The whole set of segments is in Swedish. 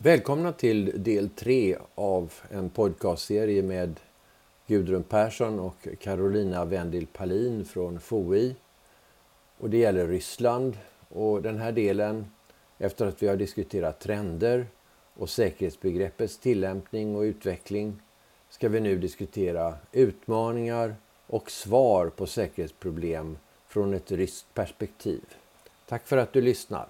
Välkomna till del tre av en podcastserie med Gudrun Persson och Carolina Wendil Palin från FOI. Och det gäller Ryssland. Och den här delen, efter att vi har diskuterat trender och säkerhetsbegreppets tillämpning och utveckling, ska vi nu diskutera utmaningar och svar på säkerhetsproblem från ett ryskt perspektiv. Tack för att du lyssnar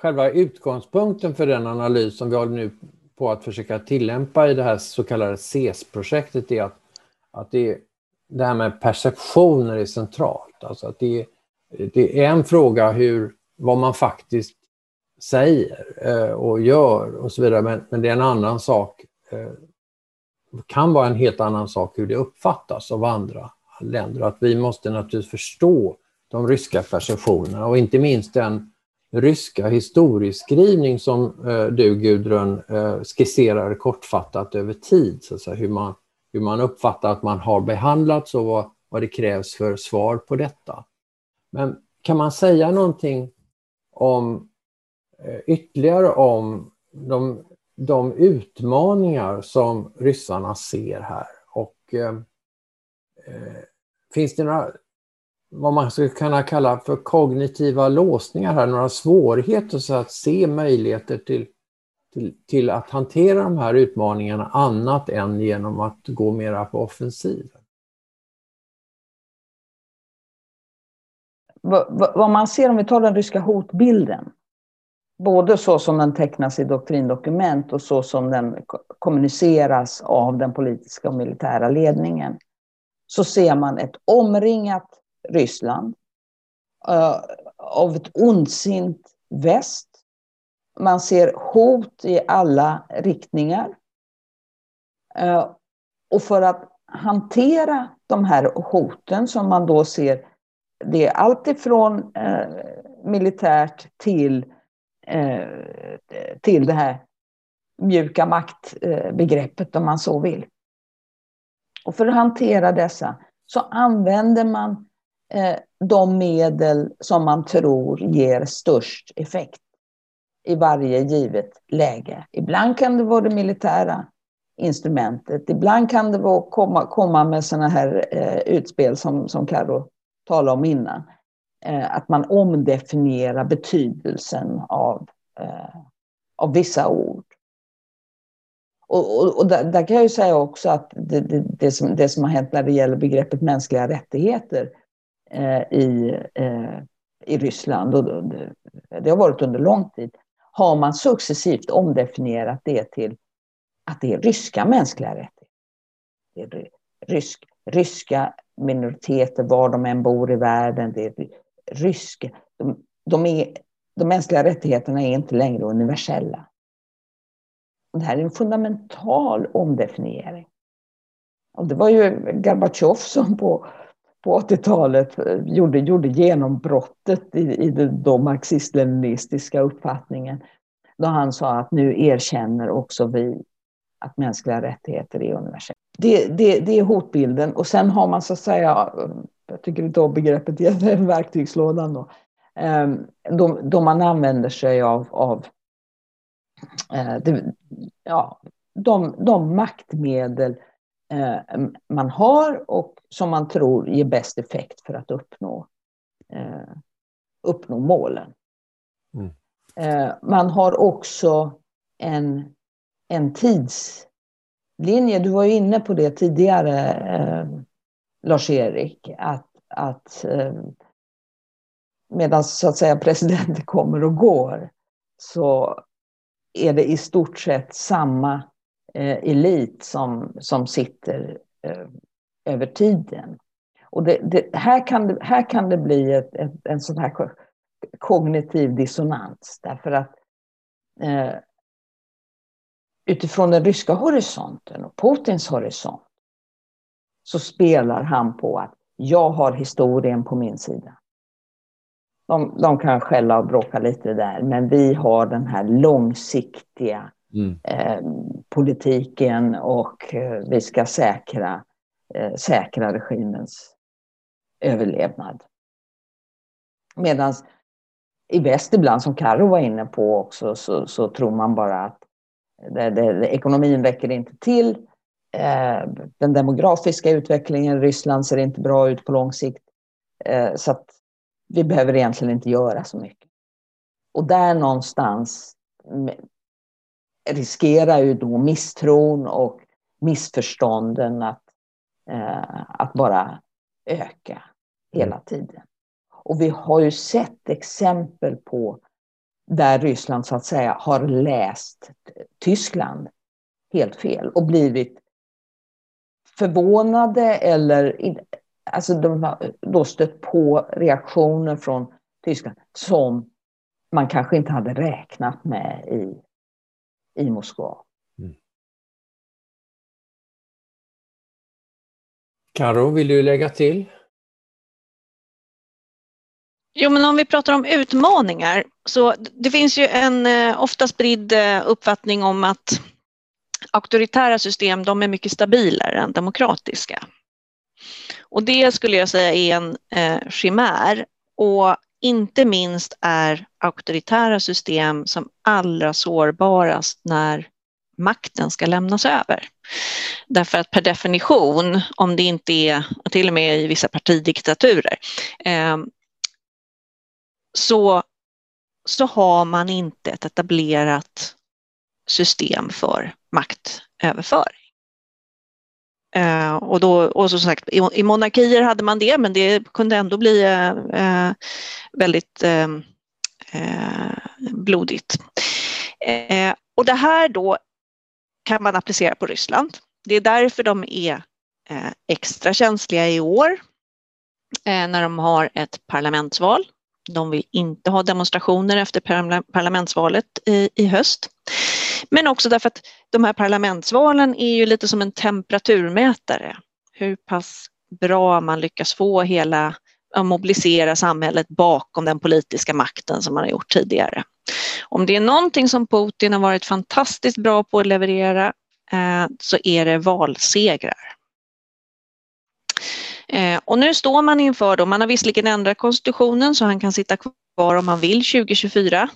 själva utgångspunkten för den analys som vi håller nu på att försöka tillämpa i det här så kallade CES-projektet är att, att det, det här med perceptioner är centralt. Alltså att det, det är en fråga hur, vad man faktiskt säger eh, och gör och så vidare, men, men det är en annan sak, eh, kan vara en helt annan sak hur det uppfattas av andra länder. Att vi måste naturligtvis förstå de ryska perceptionerna och inte minst den ryska historieskrivning som eh, du Gudrun eh, skisserar kortfattat över tid, så att säga, hur, man, hur man uppfattar att man har behandlats och vad, vad det krävs för svar på detta. Men kan man säga någonting om eh, ytterligare om de, de utmaningar som ryssarna ser här? Och eh, eh finns det några vad man skulle kunna kalla för kognitiva låsningar här, några svårigheter så att se möjligheter till, till, till att hantera de här utmaningarna annat än genom att gå mera på offensiven? Vad man ser om vi tar den ryska hotbilden, både så som den tecknas i doktrindokument och så som den kommuniceras av den politiska och militära ledningen, så ser man ett omringat Ryssland, uh, av ett ondsint väst. Man ser hot i alla riktningar. Uh, och för att hantera de här hoten som man då ser, det är alltifrån uh, eh, militärt till, till det här mjuka maktbegreppet om man så vill. Och för att hantera dessa så använder man Eh, de medel som man tror ger störst effekt i varje givet läge. Ibland kan det vara det militära instrumentet. Ibland kan det vara komma, komma med sådana här eh, utspel som, som Karo talade om innan. Eh, att man omdefinierar betydelsen av, eh, av vissa ord. Och, och, och där, där, kan jag ju säga också att det, det, det, som, det som har hänt när det gäller begreppet mänskliga rättigheter Eh, i, eh, i Ryssland, och det, har varit under lång tid, har man successivt omdefinierat det till att det är ryska mänskliga rättigheter. Rysk, ryska minoriteter var de än bor i världen. Det är ryska. De, de, är, de mänskliga rättigheterna är inte längre universella. Det här är en fundamental omdefiniering. Och det var ju Gorbatjov som på på 80-talet eh, gjorde, gjorde genombrottet i, i den marxist-leninistiska uppfattningen. Då han sa att nu erkänner också vi att mänskliga rättigheter är universella. Det, det, det är hotbilden och sen har man så att säga, eh, jag tycker inte om begreppet verktygslådan då, ehm, då, då man använder sig av, av eh, ja, de, de maktmedel eh, man har och som man tror ger bäst effekt för att uppnå, eh, uppnå målen. Mm. Eh, man har också en, en tidslinje. Du var ju inne på det tidigare, eh, Lars-Erik, att, att eh, medan så att säga presidenter kommer och går så är det i stort sett samma eh, elit som, som sitter eh, över tiden. Och det, det, här, kan det, här kan det bli ett, ett, en sån här kognitiv dissonans därför att eh, utifrån den ryska horisonten och Putins horisont så spelar han på att jag har historien på min sida. De, de kan skälla och bråka lite där, men vi har den här långsiktiga mm. eh, politiken och eh, vi ska säkra eh, säkra regimens överlevnad. Medan i väst ibland, som Karo var inne på också, så, så tror man bara att det, det, ekonomin räcker inte till. Eh, den demografiska utvecklingen i Ryssland ser inte bra ut på lång sikt. Eh, så att vi behöver egentligen inte göra så mycket. Och där någonstans riskerar ju då misstron och missförstånden att, eh, att bara öka hela mm. tiden. Och vi har ju sett exempel på där Ryssland så att säga har läst Tyskland helt fel och blivit förvånade eller alltså de har då stött på reaktioner från Tyskland som man kanske inte hade räknat med i, i Moskva. Mm. Karo, vill du lägga till? Jo, men om vi pratar om utmaningar så det finns ju en eh, ofta spridd eh, uppfattning om att auktoritära system de är mycket stabilare än demokratiska. Och det skulle jag säga är en eh, chimär och inte minst är auktoritära system som allra sårbarast när makten ska lämnas över. Därför att per definition, om det inte är, till och med i vissa partidiktaturer, eh, så, så har man inte ett etablerat system för maktöverföring. Eh, och, då, och som sagt, i, i, monarkier hade man det, men det kunde ändå bli eh, eh, väldigt ehm, Eh, blodigt. Eh, och det här då kan man applicera på Ryssland. Det är därför de är eh, extra känsliga i år när de har ett parlamentsval de vill inte ha demonstrationer efter parlamentsvalet i, i höst. Men också därför att de här parlamentsvalen är ju lite som en temperaturmätare. Hur pass bra man lyckas få hela, mobilisera samhället bakom den politiska makten som man har gjort tidigare. Om det är någonting som Putin har varit fantastiskt bra på att leverera eh, så är det valsegrar. Eh, och nu står man inför då, man har visserligen ändrat konstitutionen så han kan sitta kvar om han vill 2024.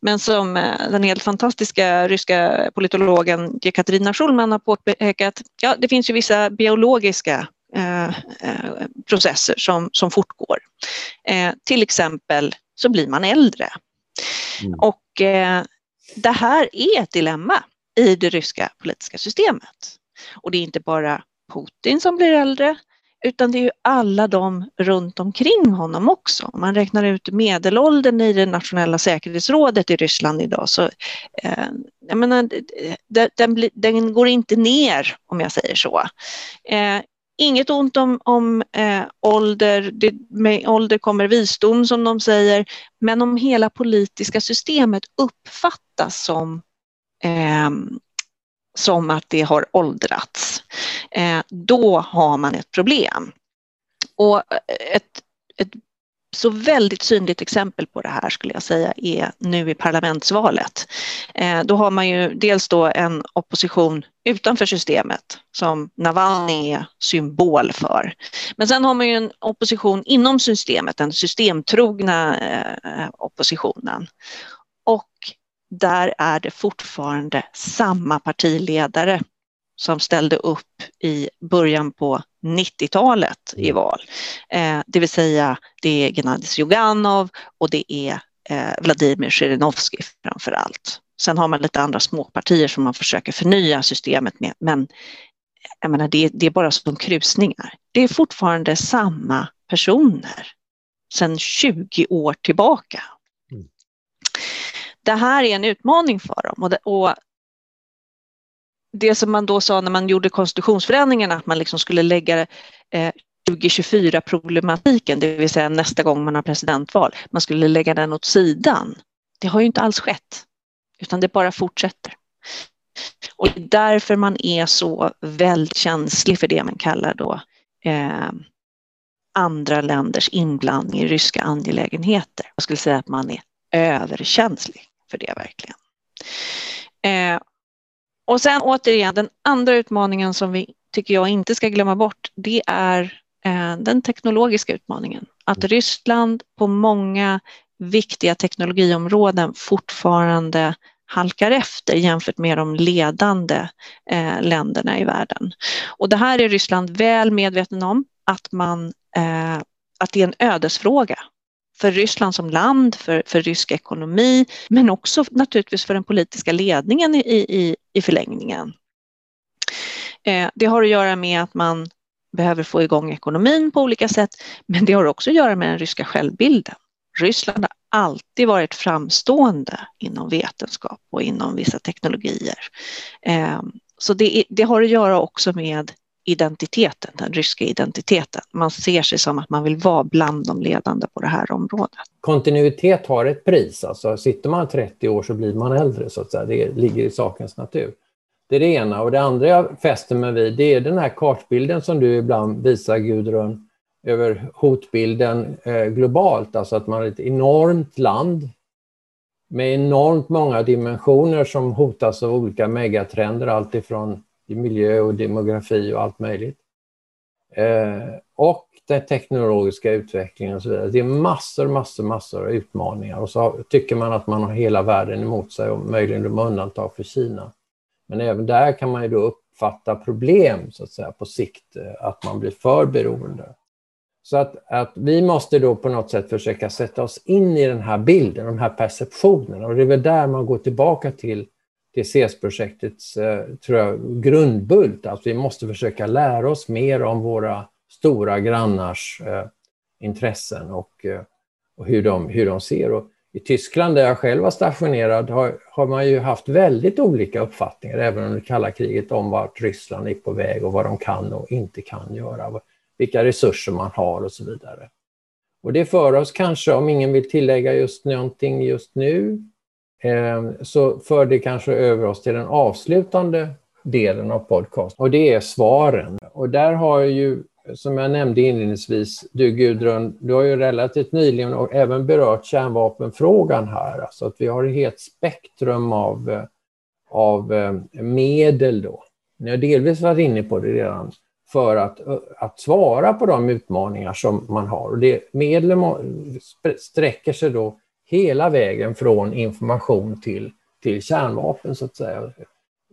Men som eh, den helt fantastiska ryska politologen Jekaterina Schulman har påpekat, ja det finns ju vissa biologiska processer som, som fortgår. Eh, till exempel så blir man äldre. Mm. Och eh, det här är ett dilemma i det ryska politiska systemet. Och det är inte bara Putin som blir äldre, utan det är ju alla de runt omkring honom också. Om man räknar ut medelåldern i det nationella säkerhetsrådet i Ryssland idag så eh, jag menar, den, den, den, går inte ner om jag säger så. Eh, inget ont om, om eh, ålder, det, med ålder kommer visdom som de säger, men om hela politiska systemet uppfattas som eh, som att det har åldrats, eh, då har man ett problem. Och ett, ett så väldigt synligt exempel på det här skulle jag säga är nu i parlamentsvalet. Eh, då har man ju dels då en opposition utanför systemet som Navalny är symbol för. Men sen har man ju en opposition inom systemet, den systemtrogna eh, oppositionen. Och där är det fortfarande samma partiledare som ställde upp i början på 90-talet i mm. val. Eh, det vill säga det är Gennadij Zjuganov och det är eh, Vladimir Zjirinovskij framför allt. Sen har man lite andra småpartier som man försöker förnya systemet med, men jag menar, det, det är bara som krusningar. Det är fortfarande samma personer sedan 20 år tillbaka det här är en utmaning för dem. Och det, och det som man då sa när man gjorde konstitutionsförändringarna, att man liksom skulle lägga eh, 2024-problematiken, det vill säga nästa gång man har presidentval, man skulle lägga den åt sidan. Det har ju inte alls skett, utan det bara fortsätter. Och det är därför man är så väldigt känslig för det man kallar då eh, andra länders inblandning i ryska angelägenheter. Jag skulle säga att man är överkänslig för det verkligen. Eh, och sen återigen, den andra utmaningen som vi tycker jag inte ska glömma bort, det är eh, den teknologiska utmaningen. Att mm. Ryssland på många viktiga teknologiområden fortfarande halkar efter jämfört med de ledande eh, länderna i världen. Och det här är Ryssland väl medveten om, att, man, eh, att det är en ödesfråga för Ryssland som land, för, för rysk ekonomi, men också naturligtvis för den politiska ledningen i, i, i förlängningen. Eh, det har att göra med att man behöver få igång ekonomin på olika sätt, men det har också att göra med den ryska självbilden. Ryssland har alltid varit framstående inom vetenskap och inom vissa teknologier. Eh, så det, det har att göra också med identiteten, den ryska identiteten. Man ser sig som att man vill vara bland de ledande på det här området. Kontinuitet har ett pris, alltså sitter man 30 år så blir man äldre så att säga. Det ligger i sakens natur. Det är det ena. Och det andra jag fäster mig vid det är den här kartbilden som du ibland visar Gudrun över hotbilden eh, globalt, alltså att man är ett enormt land med enormt många dimensioner som hotas av olika megatrender, alltifrån miljö och demografi och allt möjligt. Eh, och den teknologiska utvecklingen och så vidare. Det är massor, massor, massor av utmaningar och så tycker man att man har hela världen emot sig och möjligen med undantag för Kina. Men även där kan man ju då uppfatta problem så att säga på sikt, eh, att man blir för beroende. Så att, att vi måste då på något sätt försöka sätta oss in i den här bilden, de här perceptionerna och det är väl där man går tillbaka till TCS-projektets eh, tror jag, grundbult. Att vi måste försöka lära oss mer om våra stora grannars eh, intressen och, eh, och hur, de, hur de ser. Och I Tyskland där jag själv var stationerad har, har man ju haft väldigt olika uppfattningar, även under kalla kriget, om vart Ryssland är på väg och vad de kan och inte kan göra, vilka resurser man har och så vidare. Och det för oss kanske, om ingen vill tillägga just någonting just nu, Ehm, så för det kanske över oss till den avslutande delen av podcasten. och det är svaren. Och där har ju, som jag nämnde inledningsvis, du Gudrun, du har ju relativt nyligen och även berört kärnvapenfrågan här, alltså att vi har ett helt spektrum av, av eh, medel då. Ni har delvis varit inne på det redan, för att, att svara på de utmaningar som man har. Och det, medlen sträcker sig då hela vägen från information till, till kärnvapen så att säga,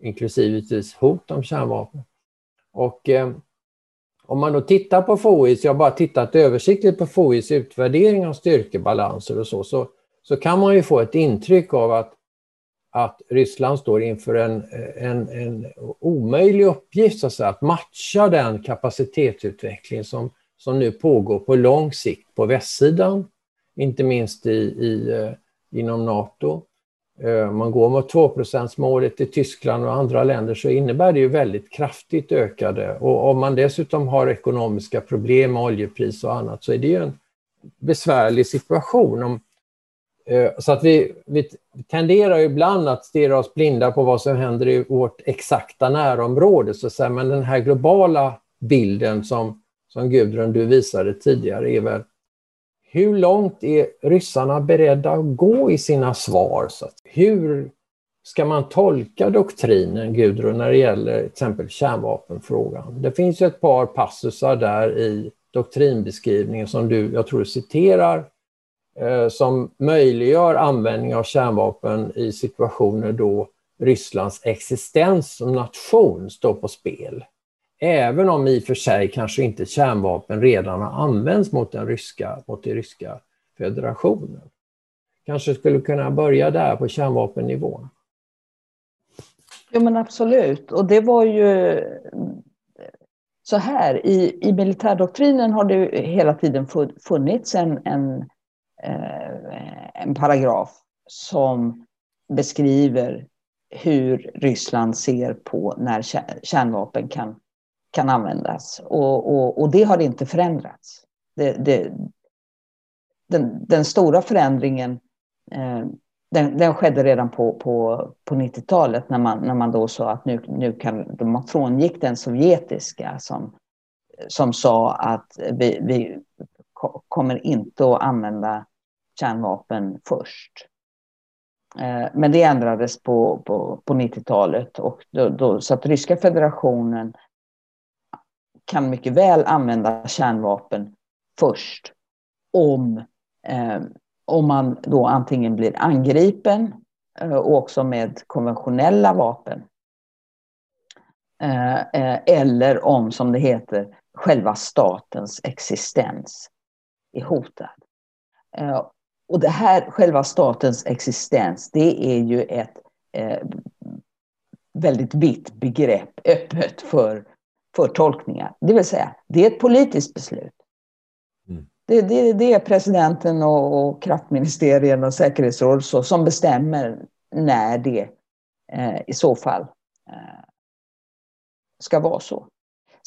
inklusive hot om kärnvapen. Och eh, om man då tittar på FOIs, jag har bara tittat översiktligt på FOIs utvärdering av styrkebalanser och så, så, så kan man ju få ett intryck av att, att Ryssland står inför en, en, en omöjlig uppgift, så att, säga, att matcha den kapacitetsutveckling som, som nu pågår på lång sikt på västsidan inte minst i, i, eh, inom NATO. Om man går mot 2% målet i Tyskland och andra länder så innebär det ju väldigt kraftigt ökade och om man dessutom har ekonomiska problem med oljepris och annat så är det ju en besvärlig situation. Om, eh, så att vi, vi tenderar ibland att stirra oss blinda på vad som händer i vårt exakta närområde, så att säga. men den här globala bilden som, som Gudrun du visade tidigare är väl hur långt är ryssarna beredda att gå i sina svar? Så hur ska man tolka doktrinen, Gudrun, när det gäller till exempel kärnvapenfrågan? Det finns ett par passusar där i doktrinbeskrivningen som du, jag tror du citerar, eh, som möjliggör användning av kärnvapen i situationer då Rysslands existens som nation står på spel. Även om i och för sig kanske inte kärnvapen redan har använts mot den ryska, mot den ryska federationen. Kanske skulle kunna börja där på kärnvapennivån. Jo men absolut, och det var ju så här, i, i militärdoktrinen har det hela tiden funnits en, en, eh, en paragraf som beskriver hur Ryssland ser på när kärnvapen kan kan användas. Och, och, och det har inte förändrats. Det, det, den, den, stora förändringen eh, den, den, skedde redan på, på, på 90-talet när man, när man då sa att nu, nu kan de frångick den sovjetiska som, som sa att vi, vi kommer inte att använda kärnvapen först. Eh, men det ändrades på, på, på 90-talet och då, då, så att Ryska federationen kan mycket väl använda kärnvapen först om, eh, om man då antingen blir angripen och också med konventionella vapen. Eh, eh, eller om, som det heter, själva statens existens är hotad. Och det här, själva statens existens, det är ju ett väldigt vitt begrepp, öppet för, för tolkningar. Det vill säga, det är ett politiskt beslut. Mm. Det, det, det, är presidenten och, och kraftministerien och säkerhetsrådet så, som bestämmer när det eh, i så fall eh, ska vara så.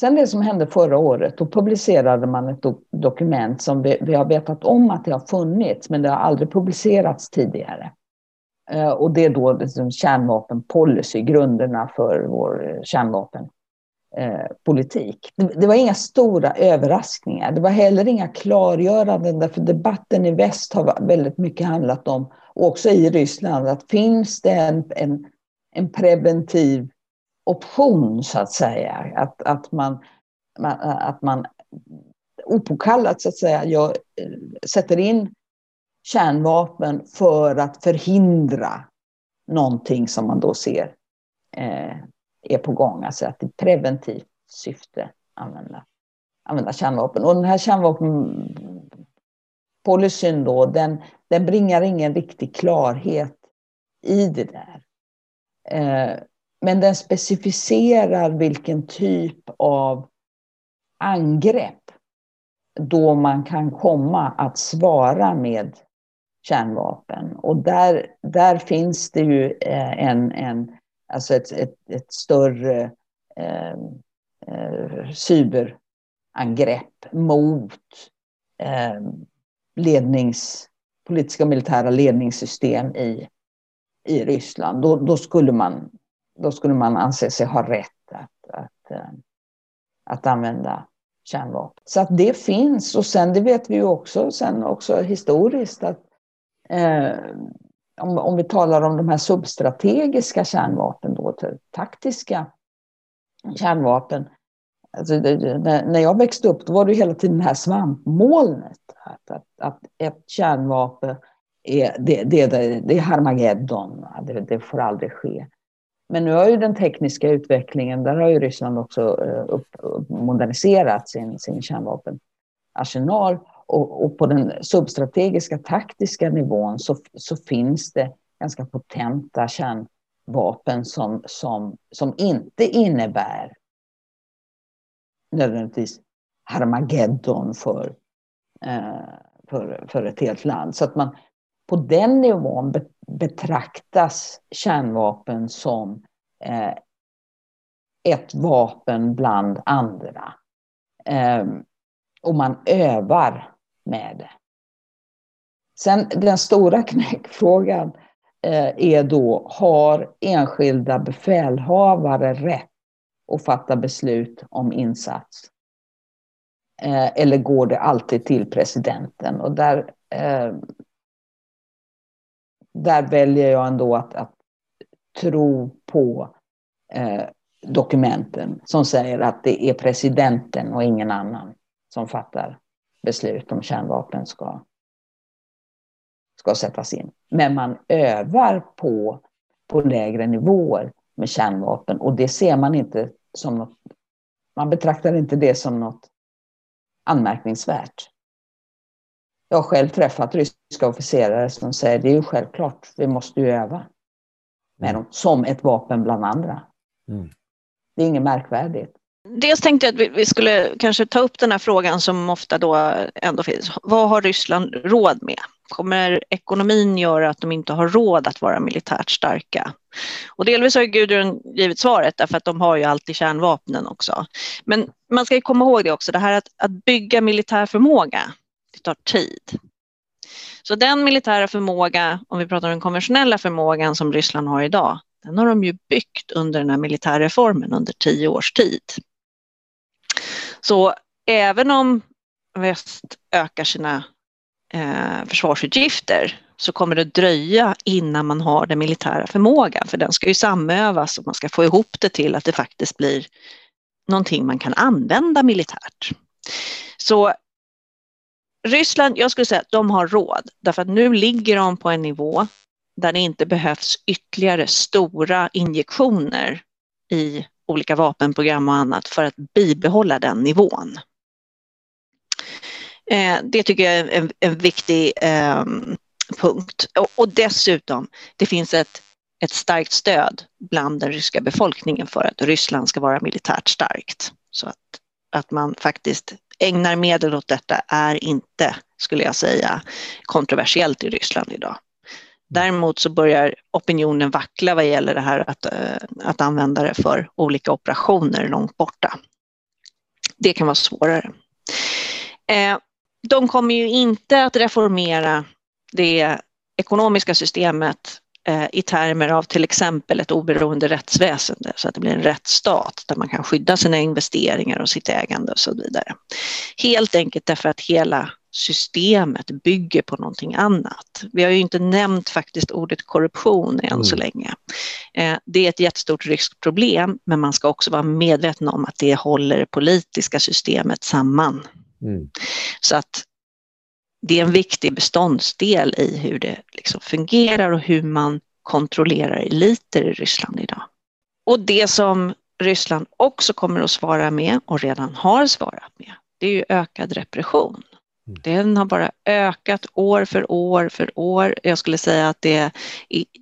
Sen det som hände förra året, då publicerade man ett do dokument som vi, vi, har vetat om att det har funnits, men det har aldrig publicerats tidigare. Eh, och det är då liksom kärnvapenpolicy, grunderna för vår Eh, politik. Det var inga stora överraskningar. Det var heller inga klargöranden, därför debatten i väst har väldigt mycket handlat om, och också i Ryssland, att finns det en, en, en preventiv option, så att säga, att, att, man, att man opåkallat, så att säga, jag, eh, sätter in kärnvapen för att förhindra någonting som man då ser eh, är på gång. Alltså att i preventivt syfte använda, använda kärnvapen. Och den här kärnvapenpolicyn då, den, den bringar ingen riktig klarhet i det där. Eh, men den specificerar vilken typ av angrepp då man kan komma att svara med kärnvapen. Och där, där finns det ju eh, en, en, alltså ett, ett, ett större eh, eh, cyberangrepp mot eh, lednings, politiska och militära ledningssystem i, i Ryssland. Då, då, skulle man, då skulle man anse sig ha rätt att, att, eh, att använda kärnvapen. Så att det finns och sen det vet vi ju också, sen också historiskt att Eh, om, om vi talar om de här substrategiska kärnvapen, då, taktiska kärnvapen. Alltså det, när jag växte upp då var det hela tiden det här svampmolnet. Att, att, att ett kärnvapen är, det, det, det är Harmageddon, det, det, får aldrig ske. Men nu har ju den tekniska utvecklingen, där har ju Ryssland också eh, upp, moderniserat sin, sin kärnvapenarsenal. Och, och, på den substrategiska taktiska nivån så, så finns det ganska potenta kärnvapen som, som, som inte innebär nödvändigtvis Harmageddon för, eh, för, för ett helt land. Så att man på den nivån betraktas kärnvapen som eh, ett vapen bland andra. Eh, och man övar med det. Sen den stora knäckfrågan eh, är då, har enskilda befälhavare rätt att fatta beslut om insats? Eh, eller går det alltid till presidenten? Och där, eh, där väljer jag ändå att, att tro på dokumenten som säger att det är presidenten och ingen annan som fattar beslut om kärnvapen ska, ska sättas in. Men man övar på, på lägre nivåer med kärnvapen och det ser man inte som något, man betraktar inte det som något anmärkningsvärt. Jag har själv träffat ryska officerare som säger det är ju självklart, vi måste ju öva med dem som ett vapen bland andra. Mm. Det är inget märkvärdigt. Dels tänkte jag att vi skulle kanske ta upp den här frågan som ofta då ändå finns. Vad har Ryssland råd med? Kommer ekonomin göra att de inte har råd att vara militärt starka? Och delvis har Gudrun givit svaret därför att de har ju alltid kärnvapnen också. Men man ska komma ihåg det också, det här att, att bygga militär förmåga, det tar tid. Så den militära förmåga, om vi pratar om den konventionella förmågan som Ryssland har idag, den har de ju byggt under den här militärreformen under tio års tid. Så även om väst ökar sina eh, försvarsutgifter så kommer det dröja innan man har den militära förmågan, för den ska ju samövas och man ska få ihop det till att det faktiskt blir någonting man kan använda militärt. Så Ryssland, jag skulle säga att de har råd, därför att nu ligger de på en nivå där det inte behövs ytterligare stora injektioner i olika vapenprogram och annat för att bibehålla den nivån. Eh, det tycker jag är en, en viktig eh, punkt. Och, och, dessutom, det finns ett, ett starkt stöd bland den ryska befolkningen för att Ryssland ska vara militärt starkt. Så att, att man faktiskt ägnar medel åt detta är inte, skulle jag säga, kontroversiellt i Ryssland idag. Däremot så börjar opinionen vackla vad gäller det här att, eh, att använda det för olika operationer långt borta. Det kan vara svårare. Eh, de kommer ju inte att reformera det ekonomiska systemet eh, i termer av till exempel ett oberoende rättsväsende så att det blir en rättsstat där man kan skydda sina investeringar och sitt ägande och så vidare. Helt enkelt därför att hela systemet bygger på någonting annat. Vi har ju inte nämnt faktiskt ordet korruption än mm. så länge. Eh, det är ett jättestort riskproblem, men man ska också vara medveten om att det håller det politiska systemet samman. Mm. Så att det är en viktig beståndsdel i hur det liksom fungerar och hur man kontrollerar eliter i Ryssland idag. Och det som Ryssland också kommer att svara med och redan har svarat med, det är ju ökad repression. Mm. Den har bara ökat år för år för år. Jag skulle säga att det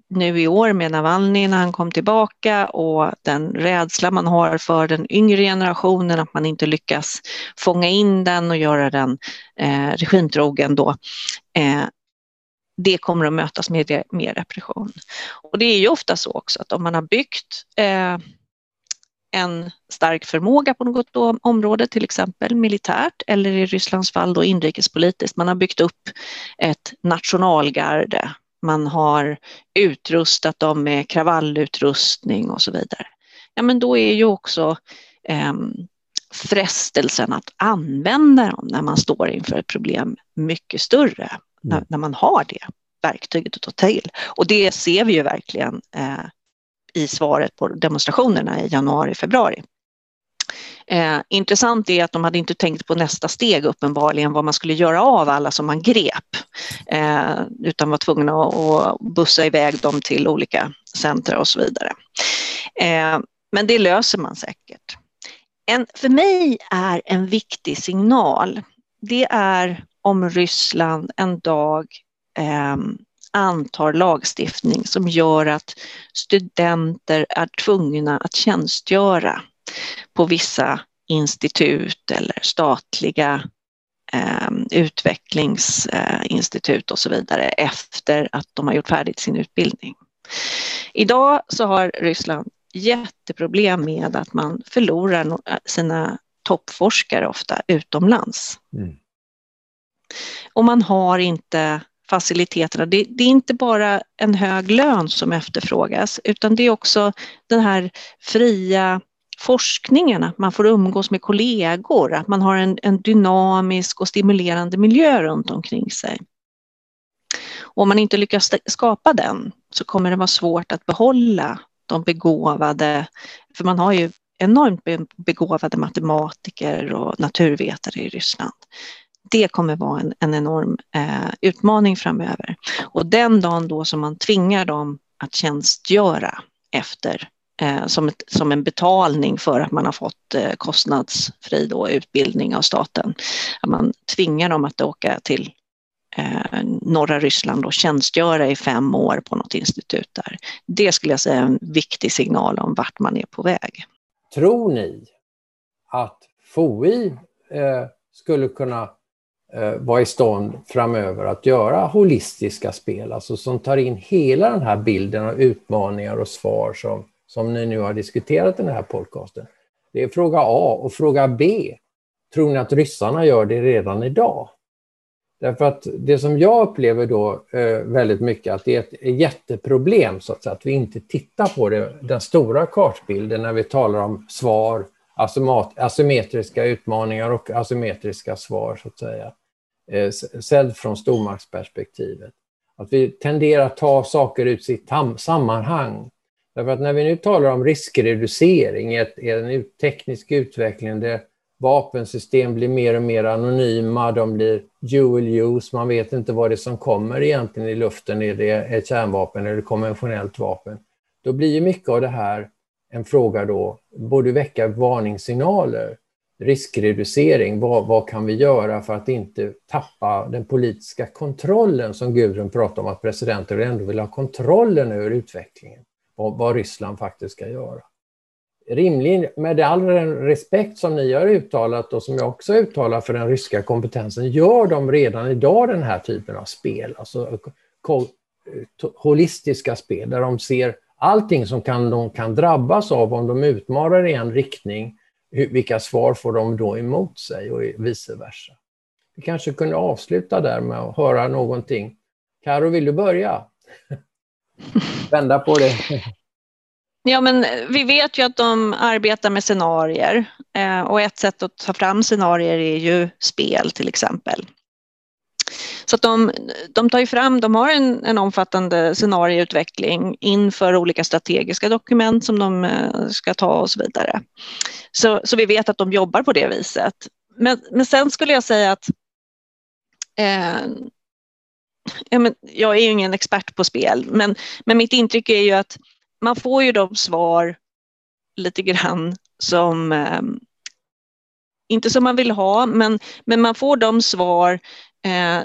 nu i år med Navalny när han kom tillbaka och den rädsla man har för den yngre generationen, att man inte lyckas fånga in den och göra den eh, regimtrogen då. Eh, det kommer att mötas med mer repression. Och det är ju ofta så också att om man har byggt eh, en stark förmåga på något område, till exempel militärt eller i Rysslands fall då inrikespolitiskt. Man har byggt upp ett nationalgarde. Man har utrustat dem med kravallutrustning och så vidare. Ja, men då är ju också eh, frestelsen att använda dem när man står inför ett problem mycket större, mm. när, när, man har det verktyget att ta till. Och det ser vi ju verkligen eh, i svaret på demonstrationerna i januari, februari. Eh, intressant är att de hade inte tänkt på nästa steg uppenbarligen, vad man skulle göra av alla som man grep, eh, utan var tvungna att bussa iväg dem till olika centra och så vidare. Eh, men det löser man säkert. En, för mig är en viktig signal, det är om Ryssland en dag eh, antar lagstiftning som gör att studenter är tvungna att tjänstgöra på vissa institut eller statliga eh, utvecklingsinstitut och så vidare efter att de har gjort färdigt sin utbildning. Idag så har Ryssland jätteproblem med att man förlorar sina toppforskare ofta utomlands. Mm. Och man har inte faciliteterna. Det, det, är inte bara en hög lön som efterfrågas utan det är också den här fria forskningen, att man får umgås med kollegor, att man har en, en dynamisk och stimulerande miljö runt omkring sig. Och om man inte lyckas skapa den så kommer det vara svårt att behålla de begåvade, för man har ju enormt begåvade matematiker och naturvetare i Ryssland det kommer vara en, en enorm eh, utmaning framöver. Och den dagen då som man tvingar dem att tjänstgöra efter eh, som, ett, som en betalning för att man har fått eh, kostnadsfri då, utbildning av staten, att man tvingar dem att åka till eh, norra Ryssland och tjänstgöra i fem år på något institut där. Det skulle jag säga är en viktig signal om vart man är på väg. Tror ni att FOI eh, skulle kunna Eh, vara i stånd framöver att göra holistiska spel, alltså som tar in hela den här bilden av utmaningar och svar som, som ni nu har diskuterat i den här podcasten. Det är fråga A och fråga B. Tror ni att ryssarna gör det redan idag? Därför att det som jag upplever då eh, väldigt mycket att det är ett jätteproblem så att, säga, att vi inte tittar på det, den stora kartbilden när vi talar om svar, asymmetriska utmaningar och asymmetriska svar så att säga. Eh, sedd från stormaktsperspektivet. Att vi tenderar att ta saker ut sitt sammanhang. Därför att när vi nu talar om riskreducering i, en teknisk utveckling där vapensystem blir mer och mer anonyma, de blir dual use, man vet inte vad det är som kommer egentligen i luften, är det ett kärnvapen eller konventionellt vapen? Då blir ju mycket av det här en fråga då, borde väcka varningssignaler, riskreducering, vad, vad kan vi göra för att inte tappa den politiska kontrollen som Gudrun pratade om, att presidenter ändå vill ha kontrollen över utvecklingen, vad, vad Ryssland faktiskt ska göra? Rimligen, med all den respekt som ni har uttalat och som jag också uttalar för den ryska kompetensen, gör de redan idag den här typen av spel, alltså holistiska spel, där de ser allting som kan, de kan drabbas av om de utmanar i en riktning, vilka svar får de då emot sig och vice versa. Vi kanske kunde avsluta där med att höra någonting. Karo, vill du börja? Vända på det. Ja, men vi vet ju att de arbetar med scenarier eh, och ett sätt att ta fram scenarier är ju spel till exempel. Så att de, de tar ju fram, de har en, en omfattande scenarieutveckling inför olika strategiska dokument som de eh, ska ta och så vidare. Så, så vi vet att de jobbar på det viset. Men, men sen skulle jag säga att eh, jag är ju ingen expert på spel, men, men mitt intryck är ju att man får ju de svar lite grann som eh, inte som man vill ha, men, men man får de svar eh,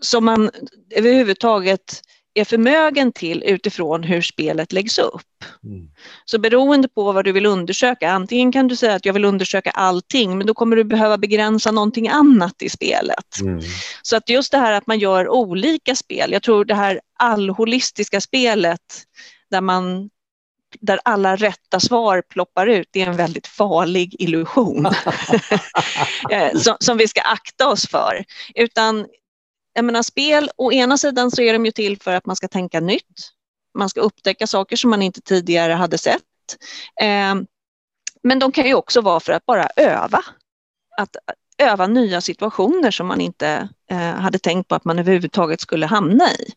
som man överhuvudtaget är förmögen till utifrån hur spelet läggs upp. Mm. Så beroende på vad du vill undersöka, antingen kan du säga att jag vill undersöka allting, men då kommer du behöva begränsa någonting annat i spelet. Mm. Så att just det här att man gör olika spel, jag tror det här allholistiska spelet där, man, där alla rätta svar ploppar ut, det är en väldigt farlig illusion eh, som, som vi ska akta oss för. Utan jag menar, spel, å ena sidan så är de ju till för att man ska tänka nytt. Man ska upptäcka saker som man inte tidigare hade sett. Eh, men de kan ju också vara för att bara öva. Att öva nya situationer som man inte eh, hade tänkt på att man överhuvudtaget skulle hamna i.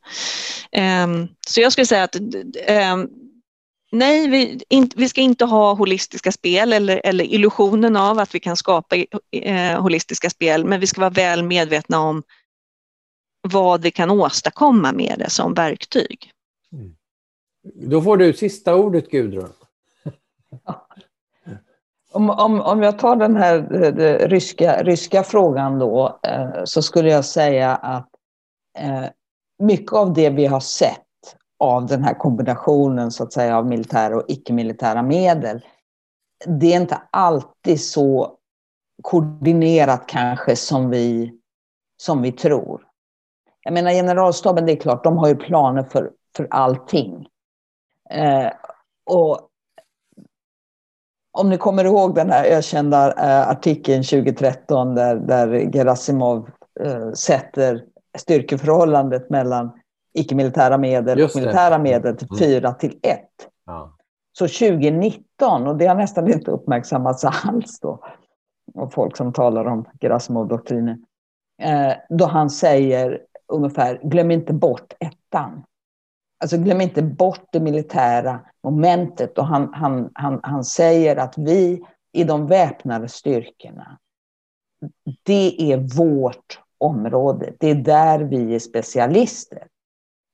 Eh, så jag skulle säga att nej, vi, in, vi, ska inte ha holistiska spel eller, eller illusionen av att vi kan skapa eh, holistiska spel, men vi ska vara väl medvetna om vad vi kan åstadkomma med det som verktyg. Mm. Då får du sista ordet, Gudrun. Om, om, om jag tar den här det, ryska, ryska frågan då, eh, så skulle jag säga att eh, mycket av det vi har sett av den här kombinationen så att säga av militära och icke-militära medel, det är inte alltid så koordinerat kanske som vi, som vi tror. Jag menar generalstaben, det är klart, de har ju planer för, för allting. Eh, och om ni kommer ihåg den här ökända eh, artikeln 2013 där, där Gerasimov eh, sätter styrkeförhållandet mellan icke-militära medel och militära medel till 4 mm. till 1. Ja. Så 2019, och det har nästan inte uppmärksammats alls då, av folk som talar om Gerasimov-doktrinen, eh, då han säger ungefär, glöm inte bort ettan. Alltså glöm inte bort det militära momentet. Och han, han, han, han säger att vi i de väpnade styrkorna, det är vårt område. Det är där vi är specialister.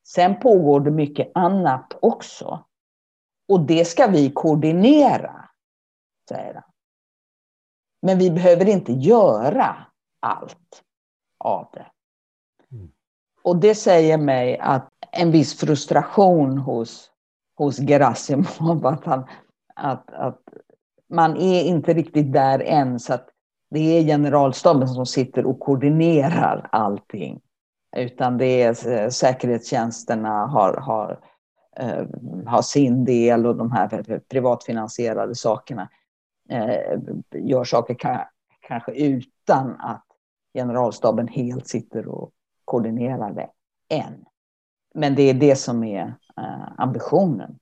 Sen pågår det mycket annat också. Och det ska vi koordinera, säger han. Men vi behöver inte göra allt av det. Mm. Och det säger mig att en viss frustration hos, hos Gerasimov. Att, han, att, att man är inte riktigt där än så att det är generalstaben som sitter och koordinerar allting. Utan det är eh, säkerhetstjänsterna har, har, eh, har sin del och de här privatfinansierade sakerna eh, gör saker kanske utan att generalstaben helt sitter och koordinerar det än. Men det är det som är eh, ambitionen.